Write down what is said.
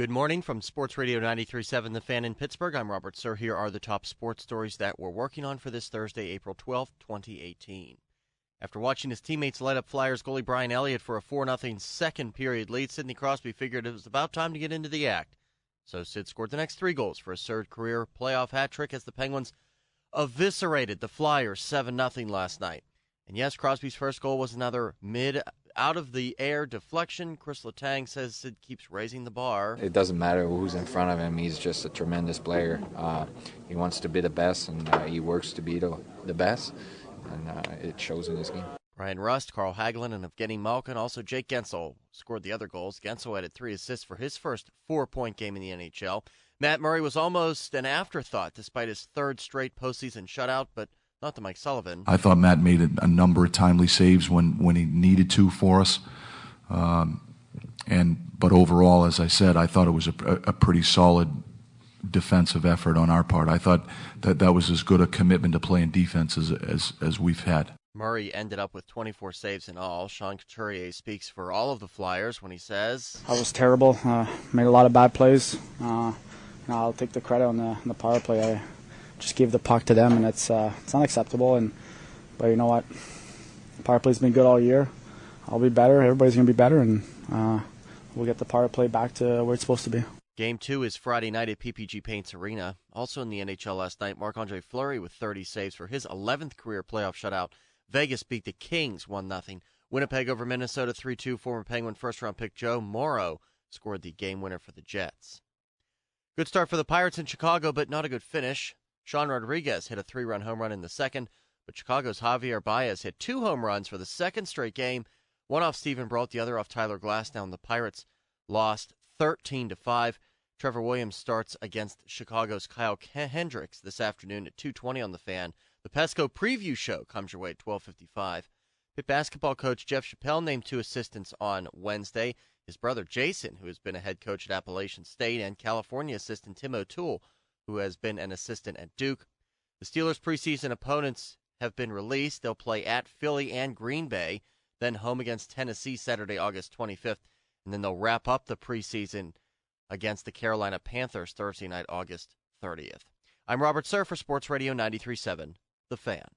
Good morning from Sports Radio 93.7 The Fan in Pittsburgh. I'm Robert Sir. Here are the top sports stories that we're working on for this Thursday, April 12, 2018. After watching his teammates light up Flyers goalie Brian Elliott for a 4 0 second period lead, Sidney Crosby figured it was about time to get into the act. So Sid scored the next three goals for his third career playoff hat trick as the Penguins eviscerated the Flyers 7 0 last night. And yes, Crosby's first goal was another mid out of the air deflection. Chris Letang says Sid keeps raising the bar. It doesn't matter who's in front of him. He's just a tremendous player. Uh, he wants to be the best, and uh, he works to be the, the best, and uh, it shows in his game. Bryan Rust, Carl Hagelin, and Evgeny Malkin. Also, Jake Guentzel scored the other goals. Guentzel added three assists for his first four-point game in the NHL. Matt Murray was almost an afterthought despite his third straight postseason shutout, but not to Mike Sullivan. I thought Matt made a, a number of timely saves when, when he needed to for us. Um, and but overall, as I said, I thought it was a, a, pretty solid defensive effort on our part. I thought that that was as good a commitment to playing defense as, as, as we've had. Murray ended up with 24 saves in all. Sean Couturier speaks for all of the Flyers when he says, "I was terrible. Uh, made a lot of bad plays. Uh, I'll take the credit on the, on the power play. I just gave the puck to them, and it's uh, it's unacceptable. And but you know what? Power play's been good all year. I'll be better. Everybody's gonna be better, and uh, we'll get the power play back to where it's supposed to be. Game two is Friday night at PPG Paints Arena. Also in the NHL last night, Marc Andre Fleury with 30 saves for his 11th career playoff shutout. Vegas beat the Kings 1 0. Winnipeg over Minnesota 3 2. Former Penguin first round pick Joe Morrow scored the game winner for the Jets. Good start for the Pirates in Chicago, but not a good finish. Sean Rodriguez hit a three run home run in the second, but Chicago's Javier Baez hit two home runs for the second straight game, one off Steven Brault, the other off Tyler Glasnow. Down the Pirates lost 13 to 5. Trevor Williams starts against Chicago's Kyle Hendricks this afternoon at 2:20 on the fan. The Pesco preview show comes your way at 12:55. Pitt basketball coach Jeff Capel named two assistants on Wednesday. His brother Jason, who has been a head coach at Appalachian State, and California assistant Tim O'Toole, who has been an assistant at Duke. The Steelers' preseason opponents have been released. They'll play at Philly and Green Bay, then home against Tennessee Saturday, August 25th, and then they'll wrap up the preseason against the Carolina Panthers Thursday night, August 30th. I'm Robert Sir for Sports Radio 937, The Fan.